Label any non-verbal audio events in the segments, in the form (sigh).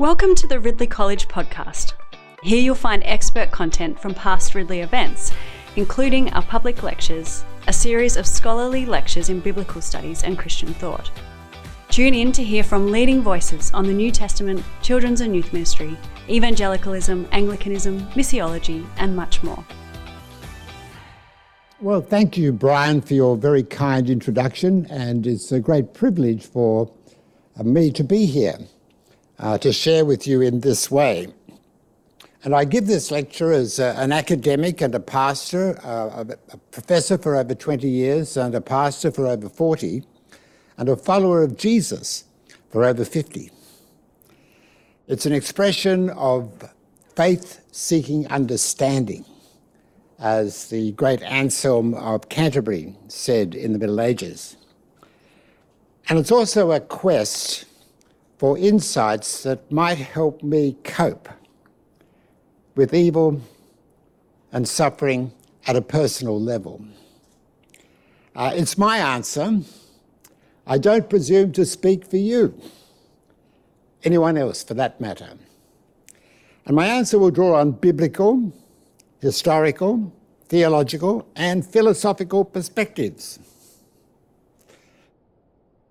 Welcome to the Ridley College podcast. Here you'll find expert content from past Ridley events, including our public lectures, a series of scholarly lectures in biblical studies and Christian thought. Tune in to hear from leading voices on the New Testament, children's and youth ministry, evangelicalism, Anglicanism, missiology, and much more. Well, thank you, Brian, for your very kind introduction, and it's a great privilege for me to be here uh, to share with you in this way. And I give this lecture as uh, an academic and a pastor, uh, a professor for over 20 years and a pastor for over 40, and a follower of Jesus for over 50. It's an expression of faith seeking understanding, as the great Anselm of Canterbury said in the Middle Ages. And it's also a quest for insights that might help me cope with evil and suffering at a personal level. Uh, it's my answer. I don't presume to speak for you, anyone else for that matter. And my answer will draw on biblical, historical, theological, and philosophical perspectives.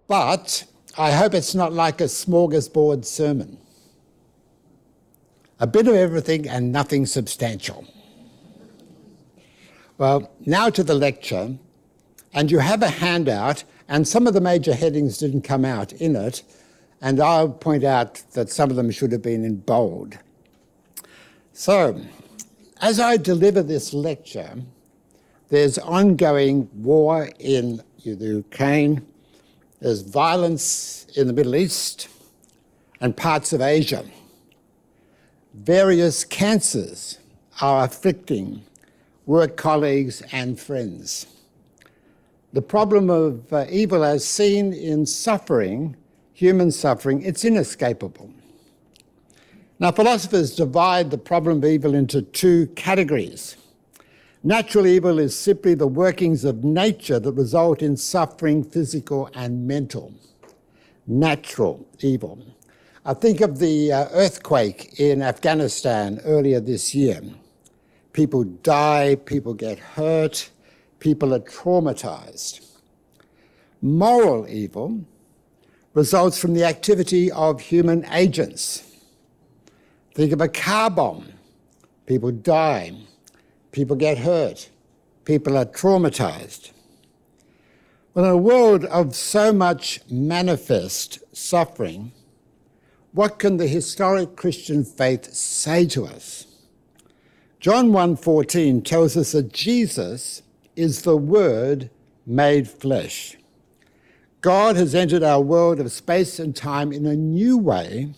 But I hope it's not like a smorgasbord sermon. A bit of everything and nothing substantial. Well, now to the lecture. And you have a handout, and some of the major headings didn't come out in it, and I'll point out that some of them should have been in bold. So, as I deliver this lecture, there's ongoing war in the Ukraine, there's violence in the Middle East and parts of Asia. Various cancers are afflicting work colleagues and friends. The problem of uh, evil as seen in suffering, human suffering, it's inescapable. Now, philosophers divide the problem of evil into two categories Natural evil is simply the workings of nature that result in suffering, physical and mental. Natural evil. I think of the uh, earthquake in Afghanistan earlier this year. People die, people get hurt, people are traumatized. Moral evil results from the activity of human agents. Think of a car bomb. People die People get hurt. People are traumatized. Well, in a world of so much manifest suffering, what can the historic Christian faith say to us? John 1:14 tells us that Jesus is the word made flesh. God has entered our world of space and time in a new way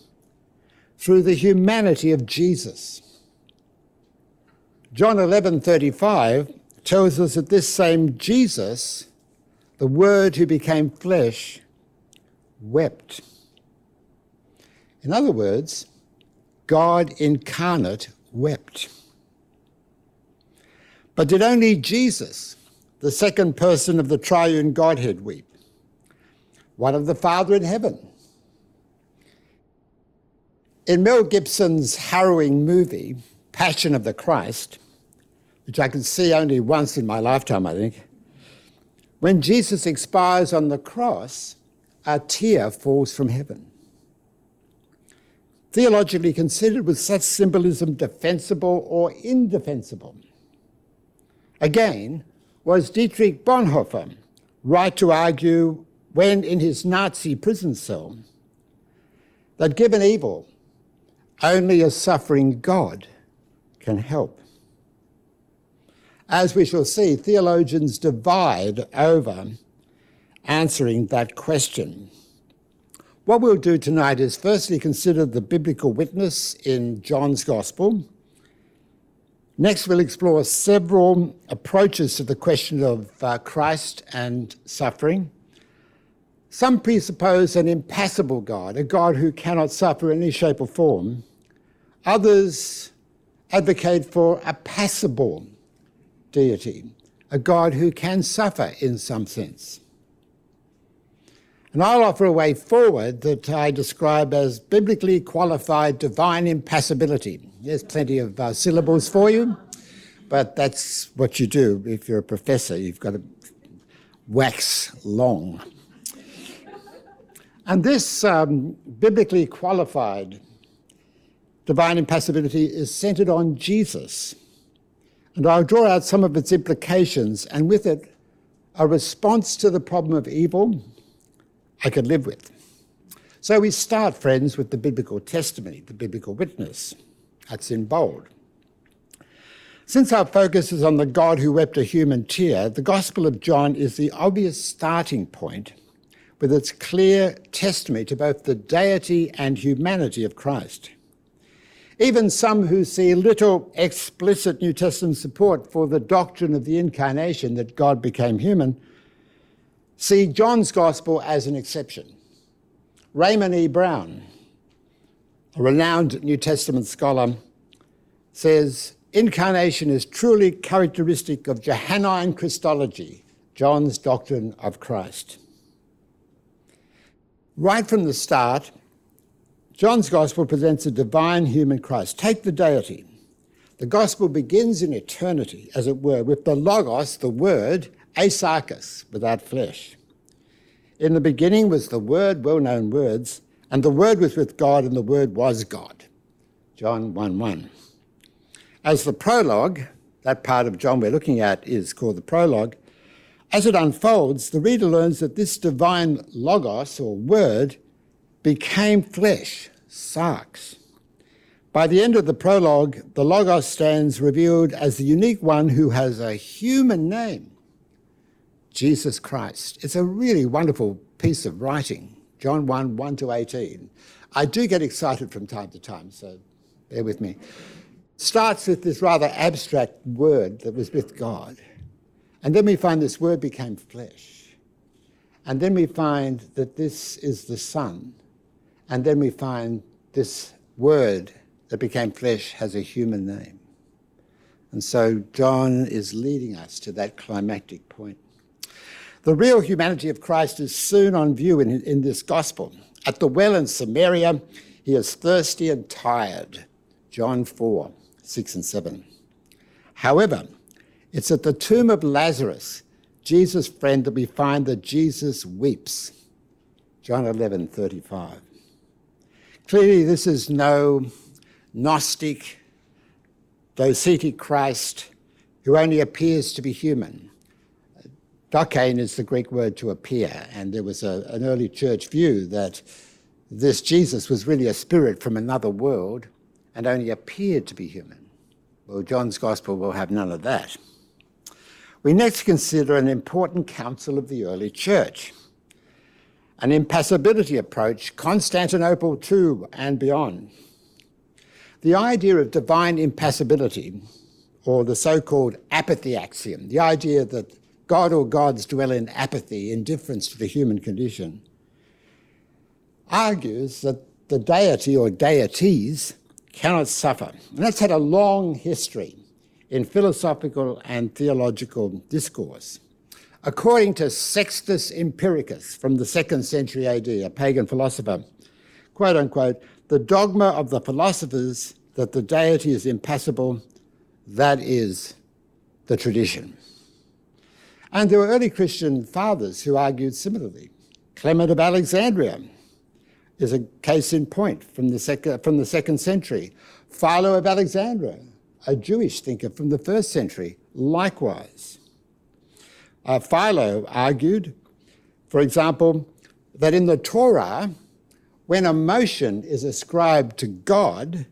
through the humanity of Jesus. John 11:35 tells us that this same Jesus, the word who became flesh, wept. In other words, God incarnate wept. But did only Jesus, the second person of the triune Godhead, weep? What of the Father in heaven? In Mel Gibson's harrowing movie, Passion of the Christ, which I can see only once in my lifetime, I think, when Jesus expires on the cross, a tear falls from heaven. Theologically considered, was such symbolism defensible or indefensible? Again, was Dietrich Bonhoeffer right to argue when in his Nazi prison cell that given evil, only a suffering God can help. As we shall see, theologians divide over answering that question. What we'll do tonight is firstly consider the biblical witness in John's Gospel. Next, we'll explore several approaches to the question of uh, Christ and suffering. Some presuppose an impassible God, a God who cannot suffer in any shape or form. Others advocate for a passible deity, a God who can suffer in some sense. And I'll offer a way forward that I describe as biblically qualified divine impassibility. There's plenty of uh, syllables for you, but that's what you do if you're a professor. You've got to wax long. And this um, biblically qualified divine impassibility is centered on Jesus. And I'll draw out some of its implications, and with it, a response to the problem of evil I could live with. So we start, friends, with the biblical testimony, the biblical witness. That's in bold. Since our focus is on the God who wept a human tear, the Gospel of John is the obvious starting point with its clear testimony to both the deity and humanity of Christ. Even some who see little explicit New Testament support for the doctrine of the incarnation that God became human see John's gospel as an exception. Raymond E. Brown, a renowned New Testament scholar, says incarnation is truly characteristic of Johannine Christology, John's doctrine of Christ. Right from the start, John's gospel presents a divine human Christ. Take the deity. The gospel begins in eternity, as it were, with the Logos, the Word, asarkos, without flesh. In the beginning was the Word, well known words, and the Word was with God, and the Word was God. John 1 1. As the prologue, that part of John we're looking at is called the prologue, as it unfolds, the reader learns that this divine Logos, or Word, became flesh, sarx. By the end of the prologue, the Logos stands revealed as the unique one who has a human name Jesus Christ. It's a really wonderful piece of writing, John 1 1 to 18. I do get excited from time to time, so bear with me. Starts with this rather abstract word that was with God. And then we find this word became flesh. And then we find that this is the Son. And then we find this word that became flesh has a human name. And so John is leading us to that climactic point. The real humanity of Christ is soon on view in, in this gospel. At the well in Samaria, he is thirsty and tired. John 4, 6 and 7. However, it's at the tomb of Lazarus, Jesus' friend, that we find that Jesus weeps. John 11, 35. Clearly, this is no Gnostic, docetic Christ who only appears to be human. Dokein is the Greek word to appear, and there was a, an early church view that this Jesus was really a spirit from another world and only appeared to be human. Well, John's Gospel will have none of that. We next consider an important council of the early church, an impassibility approach, Constantinople II and beyond. The idea of divine impassibility, or the so called apathy axiom, the idea that God or gods dwell in apathy, indifference to the human condition, argues that the deity or deities cannot suffer. And that's had a long history in philosophical and theological discourse. According to Sextus Empiricus from the second century AD, a pagan philosopher, quote unquote, the dogma of the philosophers that the deity is impassible, that is the tradition. And there were early Christian fathers who argued similarly. Clement of Alexandria is a case in point from the, sec- from the second century. Philo of Alexandria, a Jewish thinker from the first century, likewise. Uh, Philo argued, for example, that in the Torah, when emotion is ascribed to God,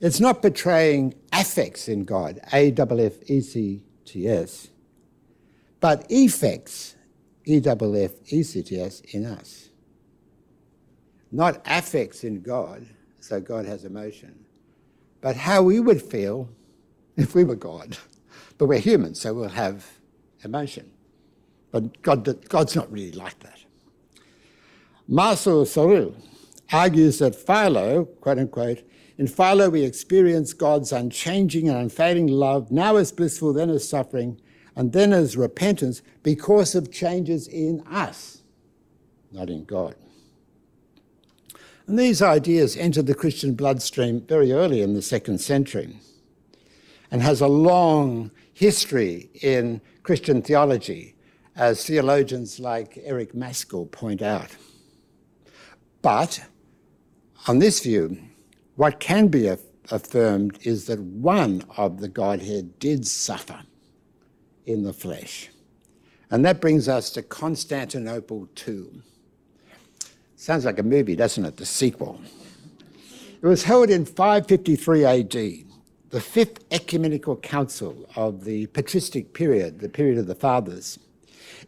it's not betraying affects in God, A F F E C T S, but effects, E-F-F-E-C-T-S, in us. Not affects in God, so God has emotion, but how we would feel if we were God. (laughs) But we're human, so we'll have emotion. But God, God's not really like that. Marcel Sarot argues that Philo, quote unquote, in Philo we experience God's unchanging and unfailing love, now as blissful, then as suffering, and then as repentance because of changes in us. not in God. And these ideas entered the Christian bloodstream very early in the second century and has a long history in Christian theology, as theologians like Eric Mascall point out. But on this view, what can be affirmed is that one of the Godhead did suffer in the flesh. And that brings us to Constantinople II. Sounds like a movie, doesn't it? The sequel. It was held in 553 AD, the fifth ecumenical council of the patristic period, the period of the fathers.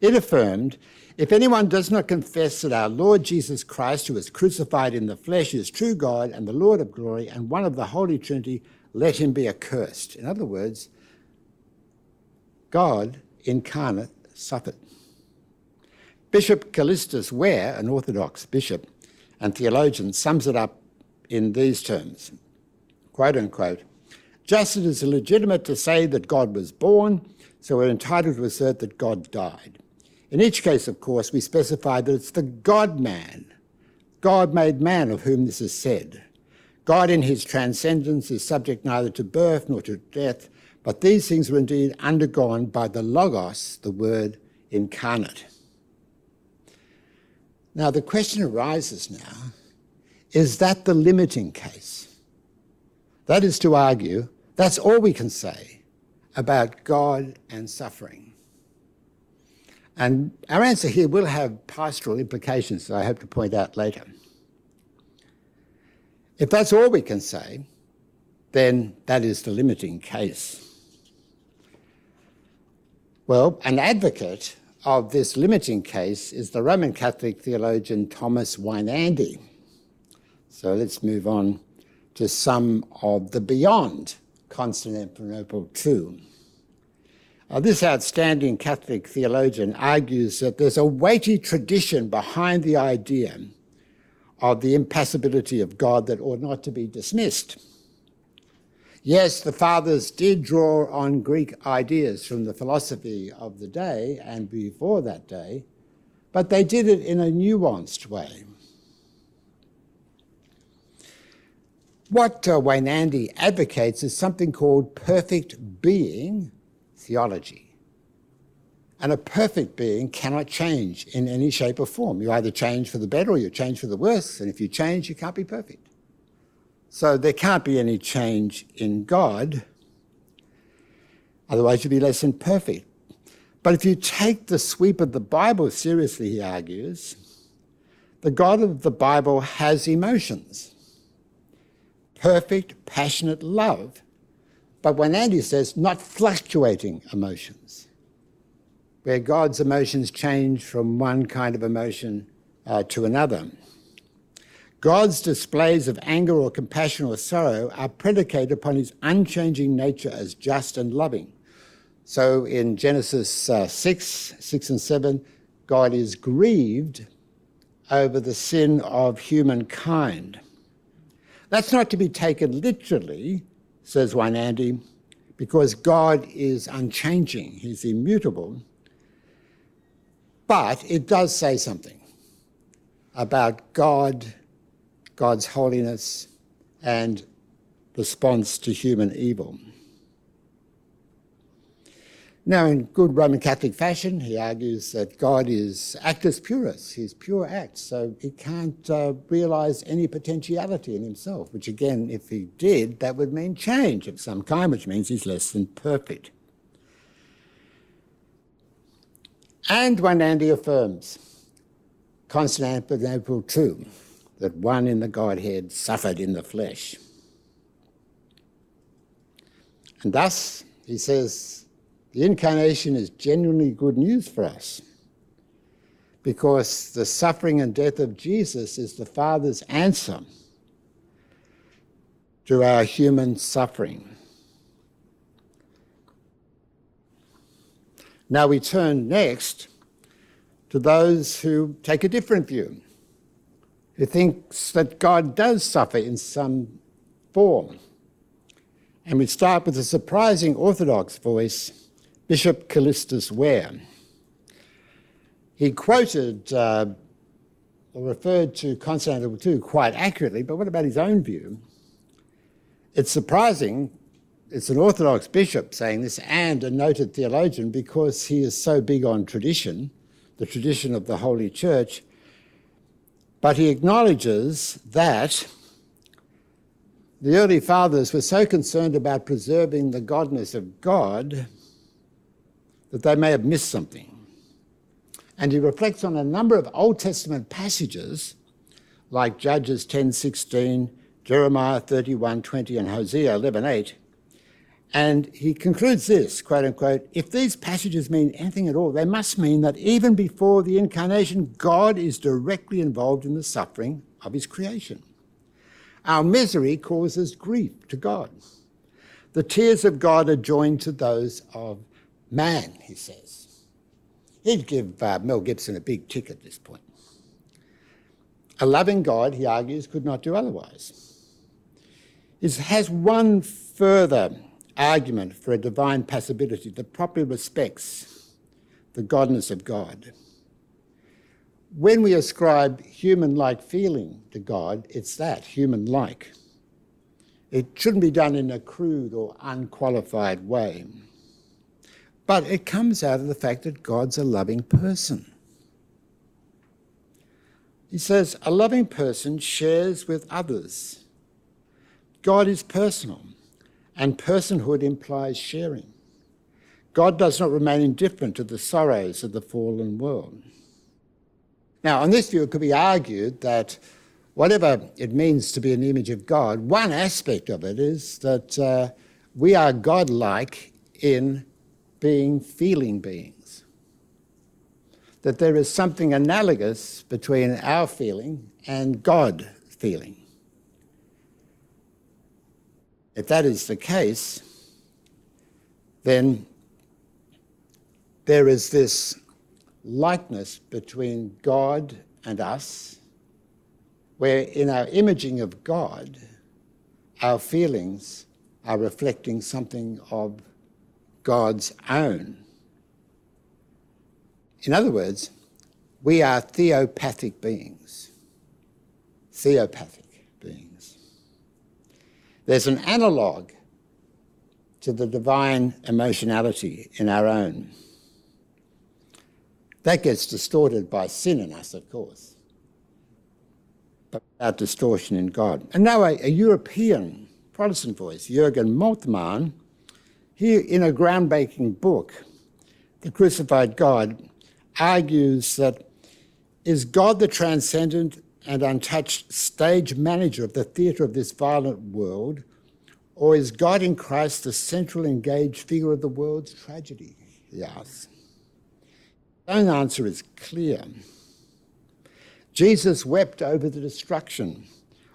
It affirmed if anyone does not confess that our Lord Jesus Christ, who was crucified in the flesh, is true God and the Lord of glory and one of the Holy Trinity, let him be accursed. In other words, God incarnate suffered. Bishop Kallistos Ware, an Orthodox bishop and theologian, sums it up in these terms quote unquote, just as it is legitimate to say that God was born, so we're entitled to assert that God died. In each case, of course, we specify that it's the God man, God made man, of whom this is said. God, in his transcendence, is subject neither to birth nor to death, but these things were indeed undergone by the Logos, the Word incarnate. Now, the question arises now is that the limiting case? That is to argue, that's all we can say about God and suffering. And our answer here will have pastoral implications that I hope to point out later. If that's all we can say, then that is the limiting case. Well, an advocate of this limiting case is the Roman Catholic theologian Thomas Weinandy. So let's move on to some of the beyond Constantinople II. Uh, this outstanding Catholic theologian argues that there's a weighty tradition behind the idea of the impassibility of God that ought not to be dismissed. Yes, the fathers did draw on Greek ideas from the philosophy of the day and before that day, but they did it in a nuanced way. What uh, Weinandy advocates is something called perfect being theology. And a perfect being cannot change in any shape or form. You either change for the better or you change for the worse. And if you change, you can't be perfect. So there can't be any change in God. Otherwise, you'd be less than perfect. But if you take the sweep of the Bible seriously, he argues, the God of the Bible has emotions. Perfect, passionate love but Weinandy says not fluctuating emotions, where God's emotions change from one kind of emotion uh, to another. God's displays of anger or compassion or sorrow are predicated upon his unchanging nature as just and loving. So in Genesis uh, 6, 6 and 7, God is grieved over the sin of humankind. That's not to be taken literally, says Weinandy, because God is unchanging, He's immutable. But it does say something about God, God's holiness, and response to human evil. Now, in good Roman Catholic fashion, he argues that God is actus purus, he's pure act, so he can't uh, realize any potentiality in himself, which again, if he did, that would mean change of some kind, which means he's less than perfect. And Weinandy affirms, Constantinople II, that one in the Godhead suffered in the flesh. And thus, he says, the incarnation is genuinely good news for us because the suffering and death of Jesus is the Father's answer to our human suffering. Now we turn next to those who take a different view, who thinks that God does suffer in some form. And we start with a surprising Orthodox voice Bishop Kallistos Ware. He quoted uh, or referred to Constantinople II quite accurately, but what about his own view? It's surprising, it's an Orthodox bishop saying this and a noted theologian because he is so big on tradition, the tradition of the Holy Church, but he acknowledges that the early fathers were so concerned about preserving the godness of God that they may have missed something. And he reflects on a number of Old Testament passages like Judges 10:16, Jeremiah 31:20 and Hosea 11:8. And he concludes this, quote unquote, if these passages mean anything at all, they must mean that even before the incarnation, God is directly involved in the suffering of his creation. Our misery causes grief to God. The tears of God are joined to those of man, he says. He'd give uh, Mel Gibson a big tick at this point. A loving God, he argues, could not do otherwise. It has one further argument for a divine passibility that properly respects the godness of God. When we ascribe human like feeling to God, it's that, human like. It shouldn't be done in a crude or unqualified way. But it comes out of the fact that God's a loving person. He says, a loving person shares with others. God is personal, and personhood implies sharing. God does not remain indifferent to the sorrows of the fallen world. Now, on this view, it could be argued that whatever it means to be an image of God, one aspect of it is that uh, we are God-like in being feeling beings. That there is something analogous between our feeling and God feeling. If that is the case, then there is this likeness between God and us, where in our imaging of God, our feelings are reflecting something of God's own. In other words, we are theopathic beings. Theopathic beings. There's an analogue to the divine emotionality in our own. That gets distorted by sin in us, of course, but without distortion in God. And now a, a European Protestant voice, Jürgen Moltmann, he, in a groundbreaking book, The Crucified God, argues that is God the transcendent and untouched stage manager of the theatre of this violent world, or is God in Christ the central engaged figure of the world's tragedy? He asks. His own answer is clear. Jesus wept over the destruction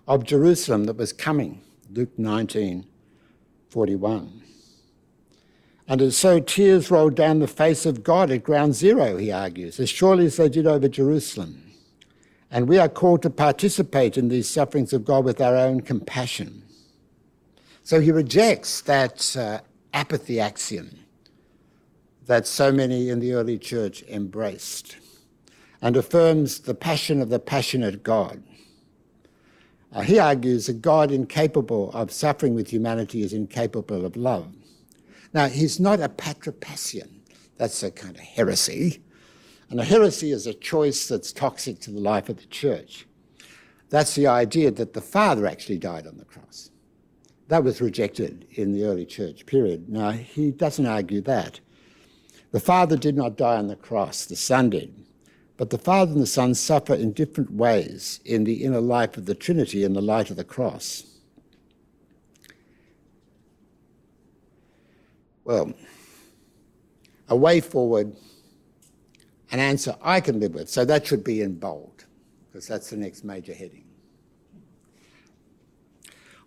of Jerusalem that was coming, Luke 19 41. And as so tears rolled down the face of God at ground zero, he argues, as surely as they did over Jerusalem. And we are called to participate in these sufferings of God with our own compassion. So he rejects that uh, apathy axiom that so many in the early church embraced and affirms the passion of the passionate God. Uh, he argues that God, incapable of suffering with humanity, is incapable of love. Now, he's not a patripassian. That's a kind of heresy. And a heresy is a choice that's toxic to the life of the church. That's the idea that the Father actually died on the cross. That was rejected in the early church period. Now, he doesn't argue that. The Father did not die on the cross, the Son did. But the Father and the Son suffer in different ways in the inner life of the Trinity in the light of the cross. Well, a way forward, an answer I can live with. So that should be in bold, because that's the next major heading.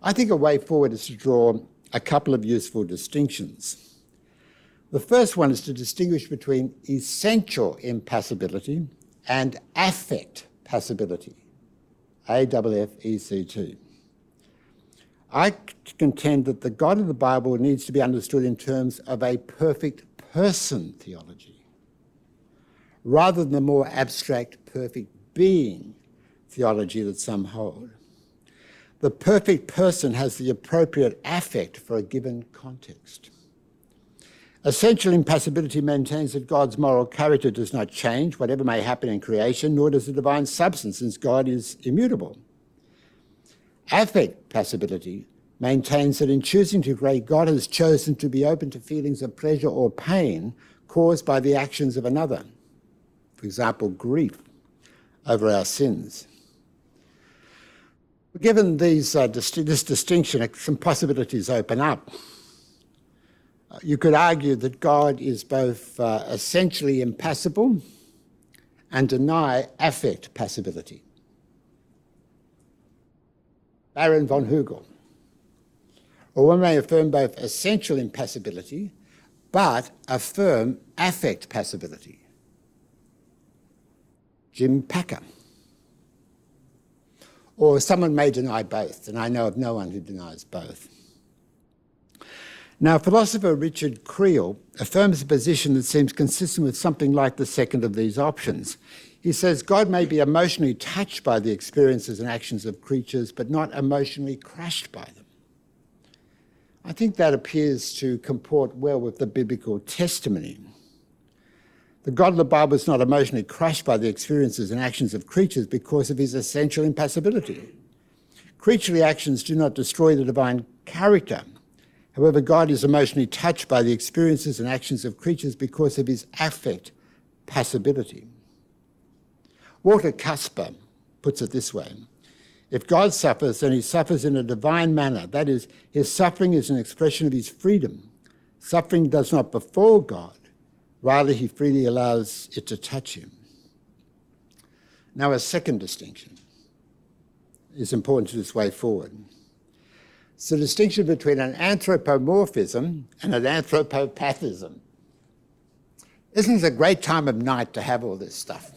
I think a way forward is to draw a couple of useful distinctions. The first one is to distinguish between essential impassibility and affect passibility, A-F-F-E-C-T. I contend that the God of the Bible needs to be understood in terms of a perfect person theology, rather than the more abstract perfect being theology that some hold. The perfect person has the appropriate affect for a given context. Essential impassibility maintains that God's moral character does not change, whatever may happen in creation, nor does the divine substance, since God is immutable. Affect passibility maintains that in choosing to create, God has chosen to be open to feelings of pleasure or pain caused by the actions of another. For example, grief over our sins. Given these, uh, this distinction, some possibilities open up. You could argue that God is both uh, essentially impassible and deny affect passibility. Baron von Hugel. Or one may affirm both essential impassibility but affirm affect passibility. Jim Packer. Or someone may deny both, and I know of no one who denies both. Now, philosopher Richard Creel affirms a position that seems consistent with something like the second of these options. He says God may be emotionally touched by the experiences and actions of creatures, but not emotionally crushed by them. I think that appears to comport well with the biblical testimony. The God of the Bible is not emotionally crushed by the experiences and actions of creatures because of his essential impassibility. Creaturely actions do not destroy the divine character, However, God is emotionally touched by the experiences and actions of creatures because of his affect passibility. Walter Kasper puts it this way If God suffers, then he suffers in a divine manner. That is, his suffering is an expression of his freedom. Suffering does not befall God, rather, he freely allows it to touch him. Now, a second distinction is important to this way forward. It's the distinction between an anthropomorphism and an anthropopathism. Isn't it a great time of night to have all this stuff?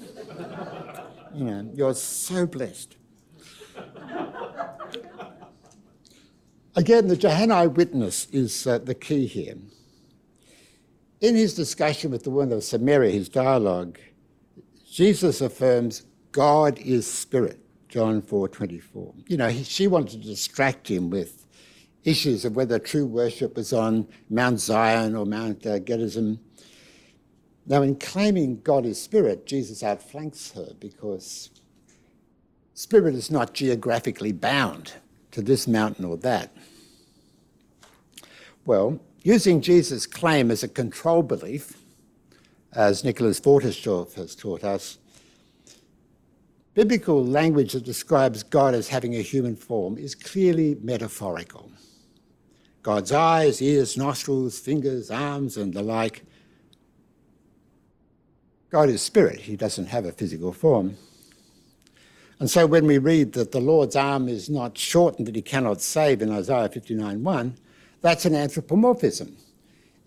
You know, you're so blessed. Again, the Johannine witness is uh, the key here. In his discussion with the woman of Samaria, his dialogue, Jesus affirms God is spirit, John 4 24. You know, he, she wanted to distract him with issues of whether true worship was on Mount Zion or Mount uh, Gerizim. Now, in claiming God is spirit, Jesus outflanks her because spirit is not geographically bound to this mountain or that. Well, using Jesus' claim as a control belief, as Nicholas Wolterstorff has taught us, biblical language that describes God as having a human form is clearly metaphorical. God's eyes, ears, nostrils, fingers, arms, and the like. God is spirit, he doesn't have a physical form. And so when we read that the Lord's arm is not shortened that he cannot save in Isaiah 59:1, that's an anthropomorphism.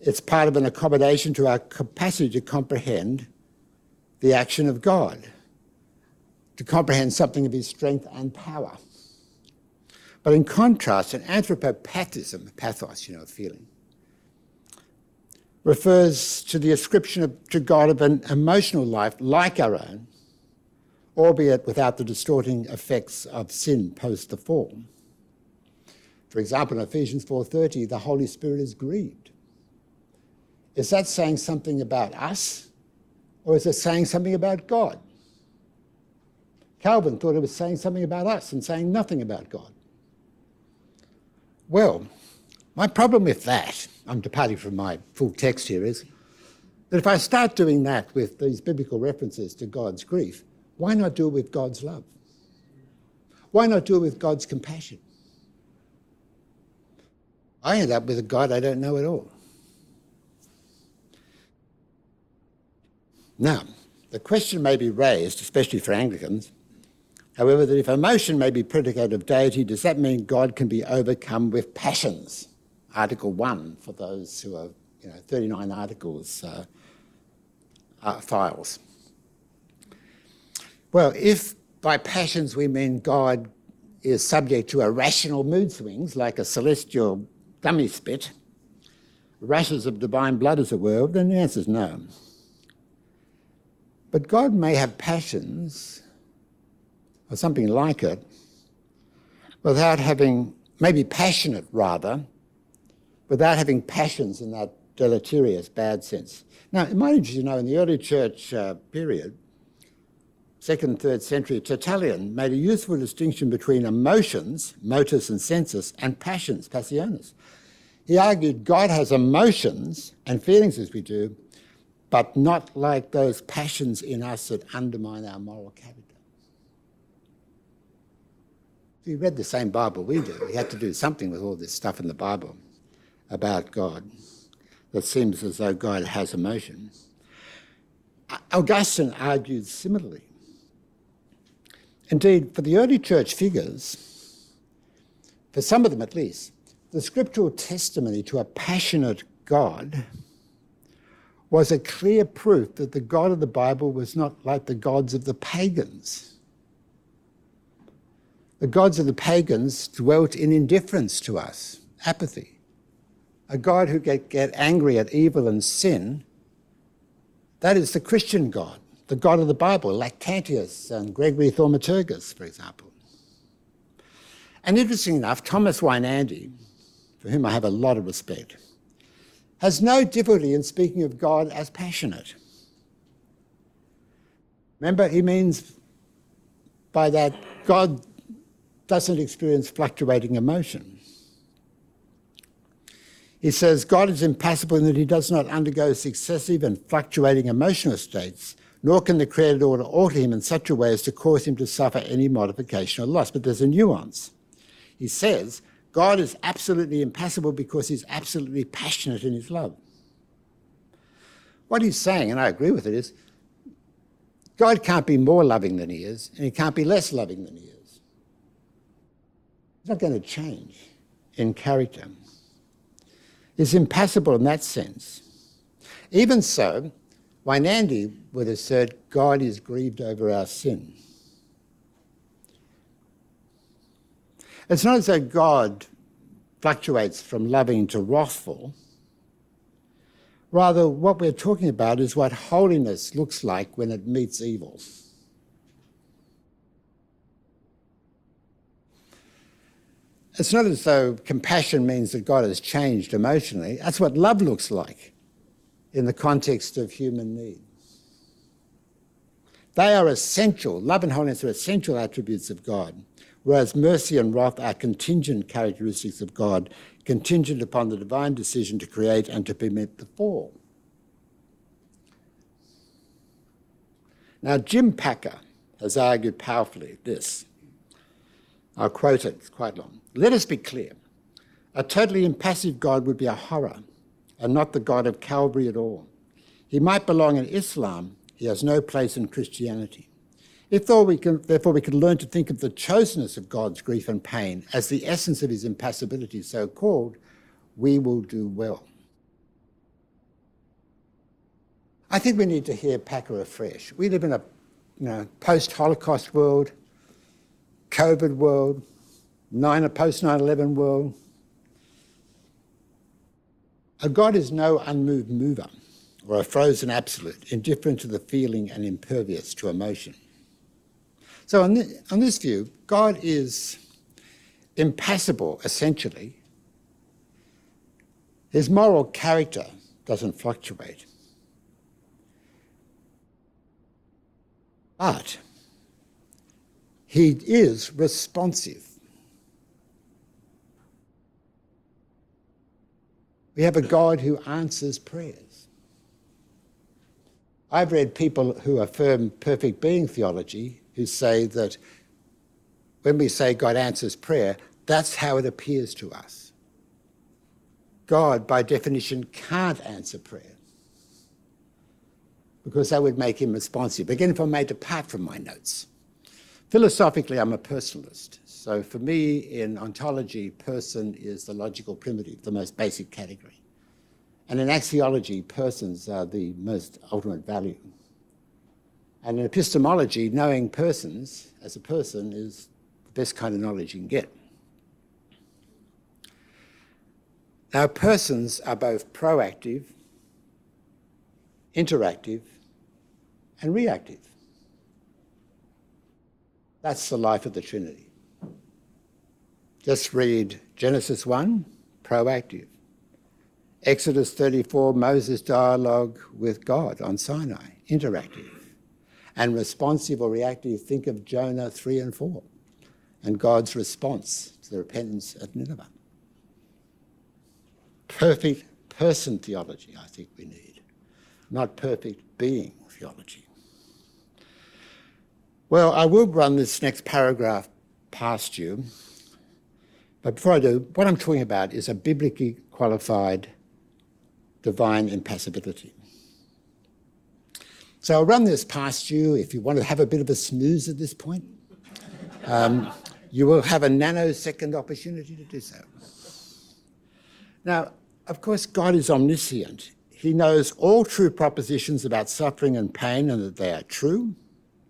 It's part of an accommodation to our capacity to comprehend the action of God, to comprehend something of his strength and power. But in contrast, an anthropopathism, pathos, you know, feeling, refers to the ascription of, to God of an emotional life like our own, albeit without the distorting effects of sin post the fall. For example, in Ephesians 4:30, the Holy Spirit is grieved. Is that saying something about us, or is it saying something about God? Calvin thought it was saying something about us and saying nothing about God. Well, my problem with that, I'm departing from my full text here, is that if I start doing that with these biblical references to God's grief, why not do it with God's love? Why not do it with God's compassion? I end up with a God I don't know at all. Now, the question may be raised, especially for Anglicans, However, that if emotion may be predicate of deity, does that mean God can be overcome with passions? Article 1 for those who are, you know, 39 articles uh, uh, files. Well, if by passions we mean God is subject to irrational mood swings like a celestial dummy spit, rushes of divine blood, as it were, then the answer is no. But God may have passions or something like it, without having, maybe passionate rather, without having passions in that deleterious bad sense. Now, it might interest you to know in the early church uh, period, second, third century, Tertullian made a useful distinction between emotions, motus and sensus, and passions, passiones. He argued God has emotions and feelings as we do, but not like those passions in us that undermine our moral character. You read the same Bible we do, we had to do something with all this stuff in the Bible about God that seems as though God has emotion. Augustine argued similarly. Indeed, for the early church figures, for some of them at least, the scriptural testimony to a passionate God was a clear proof that the God of the Bible was not like the gods of the pagans. The gods of the pagans dwelt in indifference to us, apathy. A God who get, get angry at evil and sin, that is the Christian God, the God of the Bible, Lactantius and Gregory Thaumaturgus, for example. And interesting enough, Thomas Weinandy, for whom I have a lot of respect, has no difficulty in speaking of God as passionate. Remember, he means by that God doesn't experience fluctuating emotion. He says God is impassible in that he does not undergo successive and fluctuating emotional states, nor can the created order alter him in such a way as to cause him to suffer any modification or loss. But there's a nuance. He says God is absolutely impassible because he's absolutely passionate in his love. What he's saying, and I agree with it, is God can't be more loving than he is, and he can't be less loving than he is. He's not going to change in character. He's impassible in that sense. Even so, Weinandy would assert God is grieved over our sin. It's not as though God fluctuates from loving to wrathful. Rather, what we're talking about is what holiness looks like when it meets evil. It's not as though compassion means that God has changed emotionally. That's what love looks like in the context of human needs. They are essential, love and holiness are essential attributes of God whereas mercy and wrath are contingent characteristics of God, contingent upon the divine decision to create and to permit the fall. Now, Jim Packer has argued powerfully this. I'll quote it, it's quite long. Let us be clear. A totally impassive God would be a horror and not the God of Calvary at all. He might belong in Islam, he has no place in Christianity. If we can, therefore we can learn to think of the chosenness of God's grief and pain as the essence of his impassibility, so called, we will do well. I think we need to hear Packer afresh. We live in a you know, post-Holocaust world, COVID world, nine, a post 9-11 world. A God is no unmoved mover or a frozen absolute, indifferent to the feeling and impervious to emotion. So, on, on this view, God is impassible, essentially. His moral character doesn't fluctuate. But he is responsive. We have a God who answers prayers. I've read people who affirm perfect being theology who say that when we say God answers prayer, that's how it appears to us. God, by definition, can't answer prayer because that would make him responsive. Again, if I may depart from my notes. Philosophically, I'm a personalist. So for me, in ontology, person is the logical primitive, the most basic category. And in axiology, persons are the most ultimate value. And in epistemology, knowing persons as a person is the best kind of knowledge you can get. Now, persons are both proactive, interactive, and reactive. That's the life of the Trinity. Just read Genesis 1, proactive. Exodus 34, Moses' dialogue with God on Sinai, interactive. And responsive or reactive, think of Jonah 3 and 4 and God's response to the repentance at Nineveh. Perfect person theology, I think we need, not perfect being theology. Well, I will run this next paragraph past you, but before I do, what I'm talking about is a biblically qualified divine impassibility. So I'll run this past you if you want to have a bit of a snooze at this point. Um, you will have a nanosecond opportunity to do so. Now, of course, God is omniscient. He knows all true propositions about suffering and pain and that they are true.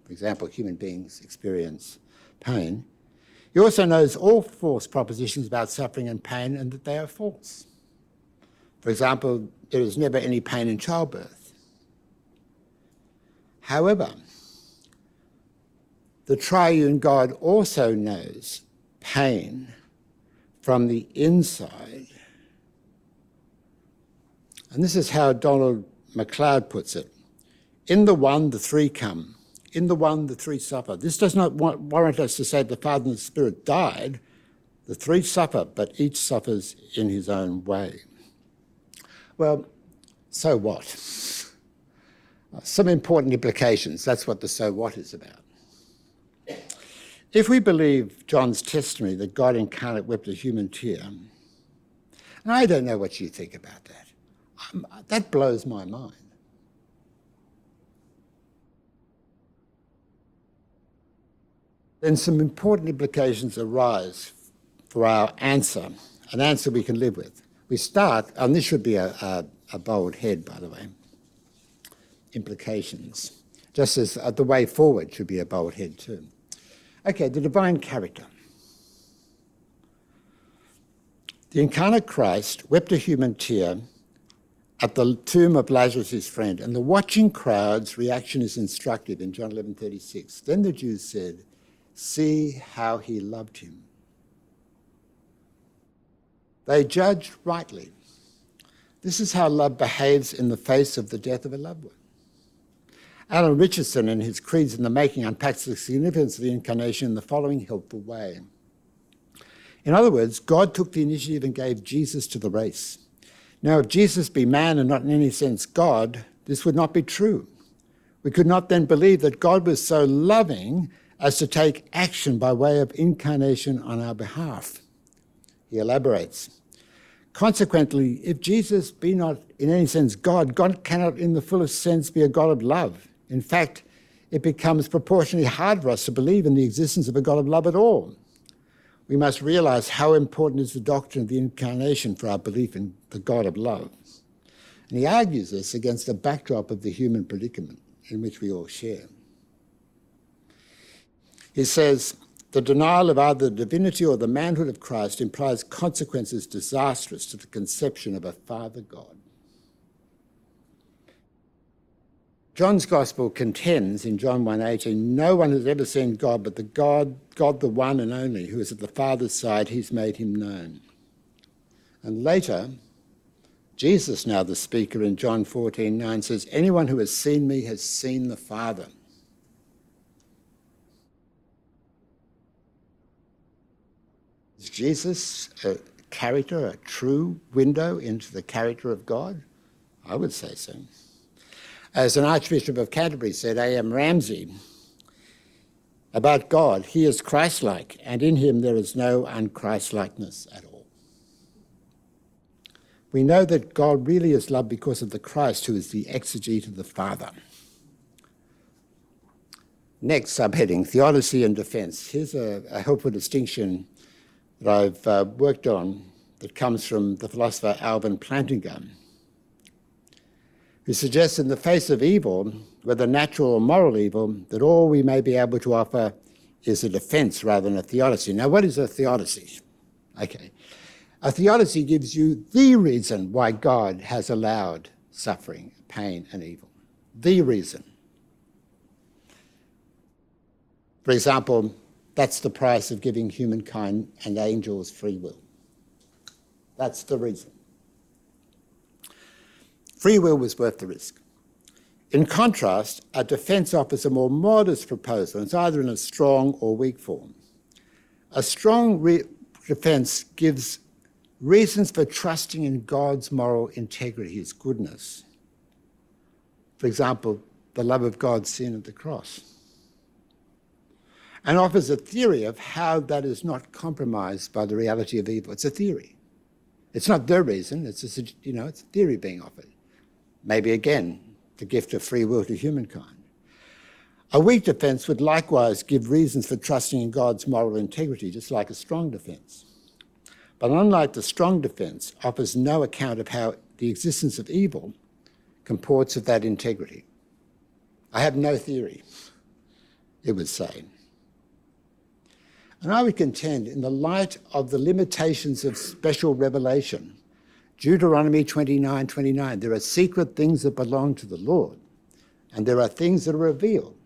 For example, human beings experience pain. He also knows all false propositions about suffering and pain and that they are false. For example, there is never any pain in childbirth. However, the triune God also knows pain from the inside. And this is how Donald MacLeod puts it In the one, the three come. In the one, the three suffer. This does not warrant us to say the Father and the Spirit died. The three suffer, but each suffers in his own way. Well, so what? Some important implications. That's what the so what is about. If we believe John's testimony that God incarnate wept a human tear, and I don't know what you think about that, um, that blows my mind. Then some important implications arise for our answer, an answer we can live with. We start, and this should be a, a, a bold head, by the way, implications, just as uh, the way forward should be a bold head too. Okay, the divine character. The incarnate Christ wept a human tear at the tomb of Lazarus' friend, and the watching crowd's reaction is instructive in John 11:36. Then the Jews said, "See how he loved him." They judged rightly. This is how love behaves in the face of the death of a loved one. Alan Richardson, in his Creeds in the Making, unpacks the significance of the incarnation in the following helpful way. In other words, God took the initiative and gave Jesus to the race. Now, if Jesus be man and not in any sense God, this would not be true. We could not then believe that God was so loving as to take action by way of incarnation on our behalf. He elaborates. Consequently, if Jesus be not in any sense God, God cannot in the fullest sense be a God of love. In fact, it becomes proportionally hard for us to believe in the existence of a God of love at all. We must realize how important is the doctrine of the incarnation for our belief in the God of love. And he argues this against the backdrop of the human predicament in which we all share. He says, the denial of either the divinity or the manhood of Christ implies consequences disastrous to the conception of a Father God. John's Gospel contends in John 1:18, no one has ever seen God but the God, God the one and only, who is at the Father's side, he's made him known. And later, Jesus, now the speaker in John 14:9, says, Anyone who has seen me has seen the Father. Is Jesus a character, a true window into the character of God? I would say so. As an Archbishop of Canterbury said, A.M. Ramsey, about God, he is Christ like, and in him there is no unChristlikeness at all. We know that God really is love because of the Christ who is the exegete of the Father. Next subheading Theodicy and Defense. Here's a, a helpful distinction that I've uh, worked on that comes from the philosopher Alvin Plantinga who suggests in the face of evil, whether natural or moral evil, that all we may be able to offer is a defense rather than a theodicy. Now, what is a theodicy? Okay. A theodicy gives you the reason why God has allowed suffering, pain, and evil. The reason. For example, That's the price of giving humankind and angels free will. That's the reason. Free will was worth the risk. In contrast, a defence offers a more modest proposal. It's either in a strong or weak form. A strong defence gives reasons for trusting in God's moral integrity, His goodness. For example, the love of God seen at the cross. And offers a theory of how that is not compromised by the reality of evil. It's a theory. It's not the reason, it's a, you know, it's a theory being offered. Maybe again, the gift of free will to humankind. A weak defence would likewise give reasons for trusting in God's moral integrity, just like a strong defence. But unlike the strong defence, offers no account of how the existence of evil comports with that integrity. I have no theory, it would say. And I would contend, in the light of the limitations of special revelation, Deuteronomy 29 29, there are secret things that belong to the Lord, and there are things that are revealed.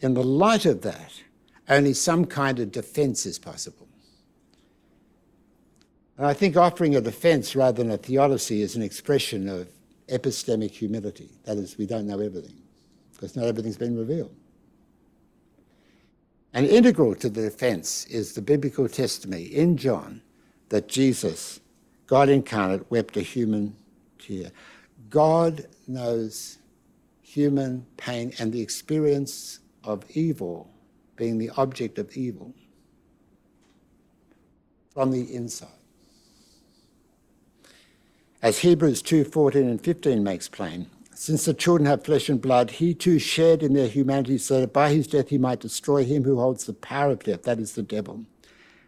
In the light of that, only some kind of defense is possible. And I think offering a defense rather than a theodicy is an expression of epistemic humility. That is, we don't know everything, because not everything's been revealed. And integral to the defense is the biblical testimony in John that Jesus God incarnate wept a human tear. God knows human pain and the experience of evil being the object of evil from the inside. As Hebrews 2 14 and 15 makes plain, since the children have flesh and blood, he too shared in their humanity so that by his death he might destroy him who holds the power of death, that is the devil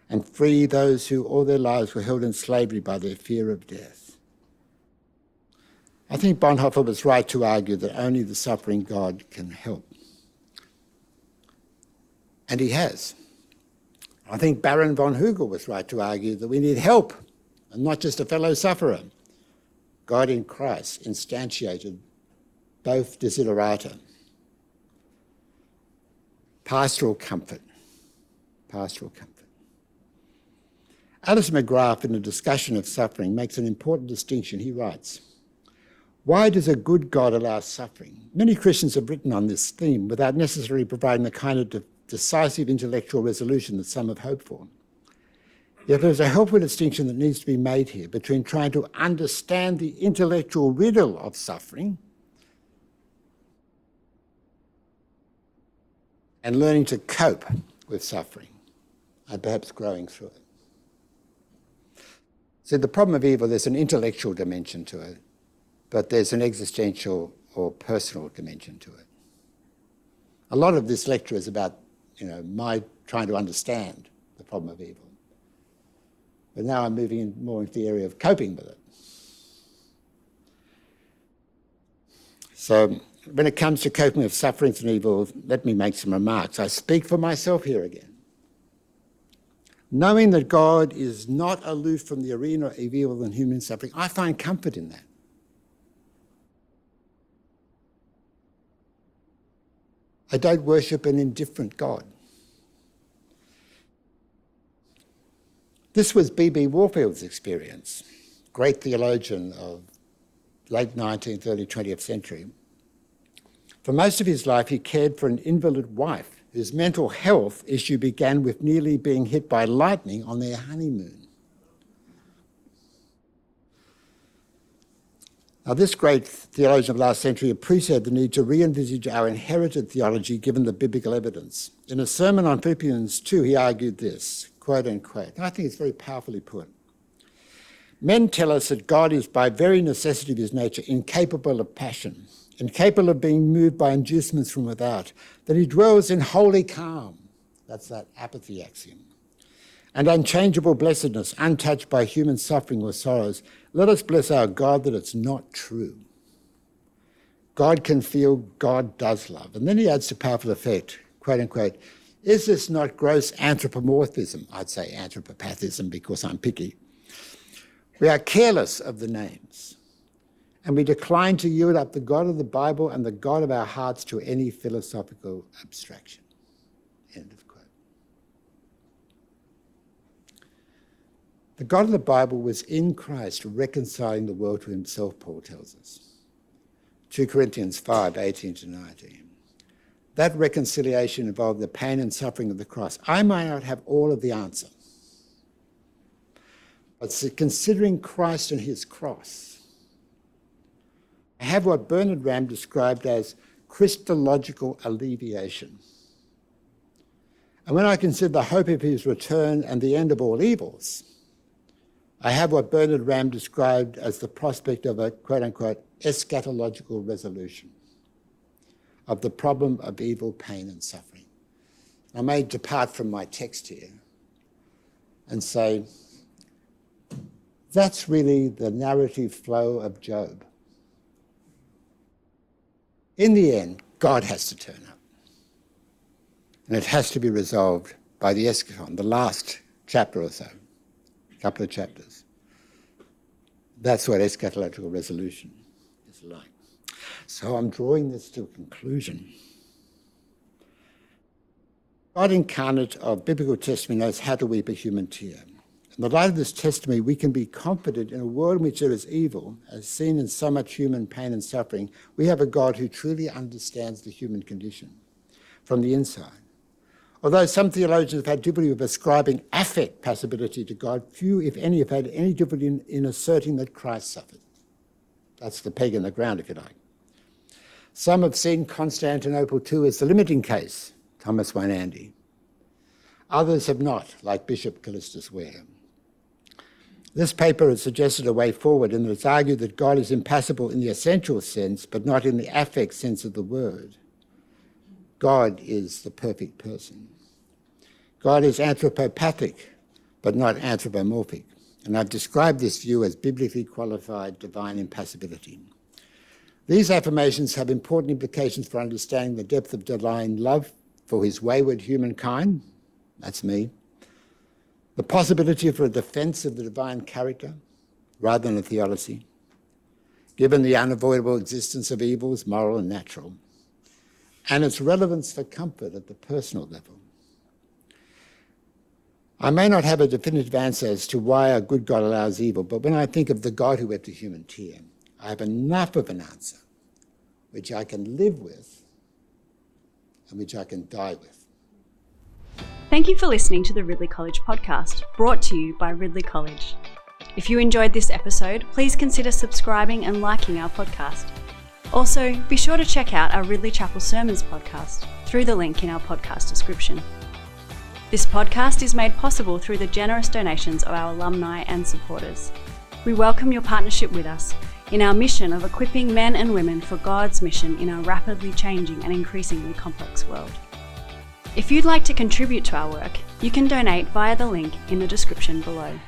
and free those who all their lives were held in slavery by their fear of death. I think Bonhoeffer was right to argue that only the suffering God can help. And he has. I think Baron von Hugel was right to argue that we need help and not just a fellow sufferer. God in Christ instantiated both desiderata. Pastoral comfort. Pastoral comfort. Alister McGrath, in a discussion of suffering, makes an important distinction. He writes, Why does a good God allow suffering? Many Christians have written on this theme without necessarily providing the kind of de- decisive intellectual resolution that some have hoped for. Yet there's a helpful distinction that needs to be made here between trying to understand the intellectual riddle of suffering and learning to cope with suffering and perhaps growing through it. So the problem of evil, there's an intellectual dimension to it, but there's an existential or personal dimension to it. A lot of this lecture is about, you know, my trying to understand the problem of evil. But now I'm moving in more into the area of coping with it. So when it comes to coping with sufferings and evil, let me make some remarks. I speak for myself here again knowing that God is not aloof from the arena of evil and human suffering, I find comfort in that. I don't worship an indifferent God. This was B.B. Warfield's experience, great theologian of late 19th, early 20th century. For most of his life, he cared for an invalid wife whose mental health issue began with nearly being hit by lightning on their honeymoon. Now, this great theologian of the last century appreciated the need to re envisage our inherited theology given the biblical evidence. In a sermon on Philippians 2, he argued this quote unquote. And I think it's very powerfully put. Men tell us that God is, by very necessity of his nature, incapable of passion incapable of being moved by inducements from without, that he dwells in holy calm. That's that apathy axiom. And unchangeable blessedness, untouched by human suffering or sorrows. Let us bless our God that it's not true. God can feel, God does love. And then he adds to powerful effect, quote unquote, is this not gross anthropomorphism? I'd say anthropopathism because I'm picky. We are careless of the names, and we decline to yield up the God of the Bible and the God of our hearts to any philosophical abstraction. End of quote. The God of the Bible was in Christ reconciling the world to himself, Paul tells us. 2 Corinthians 5 18 to 19. That reconciliation involved the pain and suffering of the cross. I might not have all of the answer, but considering Christ and his cross, I have what Bernard Ramm described as Christological alleviation. And when I consider the hope of his return and the end of all evils, I have what Bernard Ramm described as the prospect of a quote unquote eschatological resolution of the problem of evil, pain, and suffering. I may depart from my text here and say that's really the narrative flow of Job. In the end, God has to turn up. And it has to be resolved by the eschaton, the last chapter or so a couple of chapters. That's what eschatological resolution is like. So I'm drawing this to a conclusion. God incarnate of biblical testimony knows how to weep a human tear. In the light of this testimony, we can be confident in a world in which there is evil, as seen in so much human pain and suffering, we have a God who truly understands the human condition from the inside. Although some theologians have had difficulty with ascribing affect passibility to God, few, if any, have had any difficulty in, in asserting that Christ suffered. That's the peg in the ground, if you like. Some have seen Constantinople too as the limiting case, Thomas Weinandy. Others have not, like Bishop Kallistos Ware. This paper has suggested a way forward and it's argued that God is impassible in the essential sense, but not in the affect sense of the word. God is the perfect person. God is anthropopathic, but not anthropomorphic. And I've described this view as biblically qualified divine impassibility. These affirmations have important implications for understanding the depth of divine love for his wayward humankind, that's me, the possibility for a defense of the divine character rather than a theodicy, given the unavoidable existence of evils, moral and natural and its relevance for comfort at the personal level. I may not have a definitive answer as to why a good God allows evil, but when I think of the God who wept a human tear, I have enough of an answer which I can live with and which I can die with. Thank you for listening to the Ridley College podcast, brought to you by Ridley College. If you enjoyed this episode, please consider subscribing and liking our podcast. Also, be sure to check out our Ridley Chapel Sermons podcast through the link in our podcast description. This podcast is made possible through the generous donations of our alumni and supporters. We welcome your partnership with us in our mission of equipping men and women for God's mission in our rapidly changing and increasingly complex world. If you'd like to contribute to our work, you can donate via the link in the description below.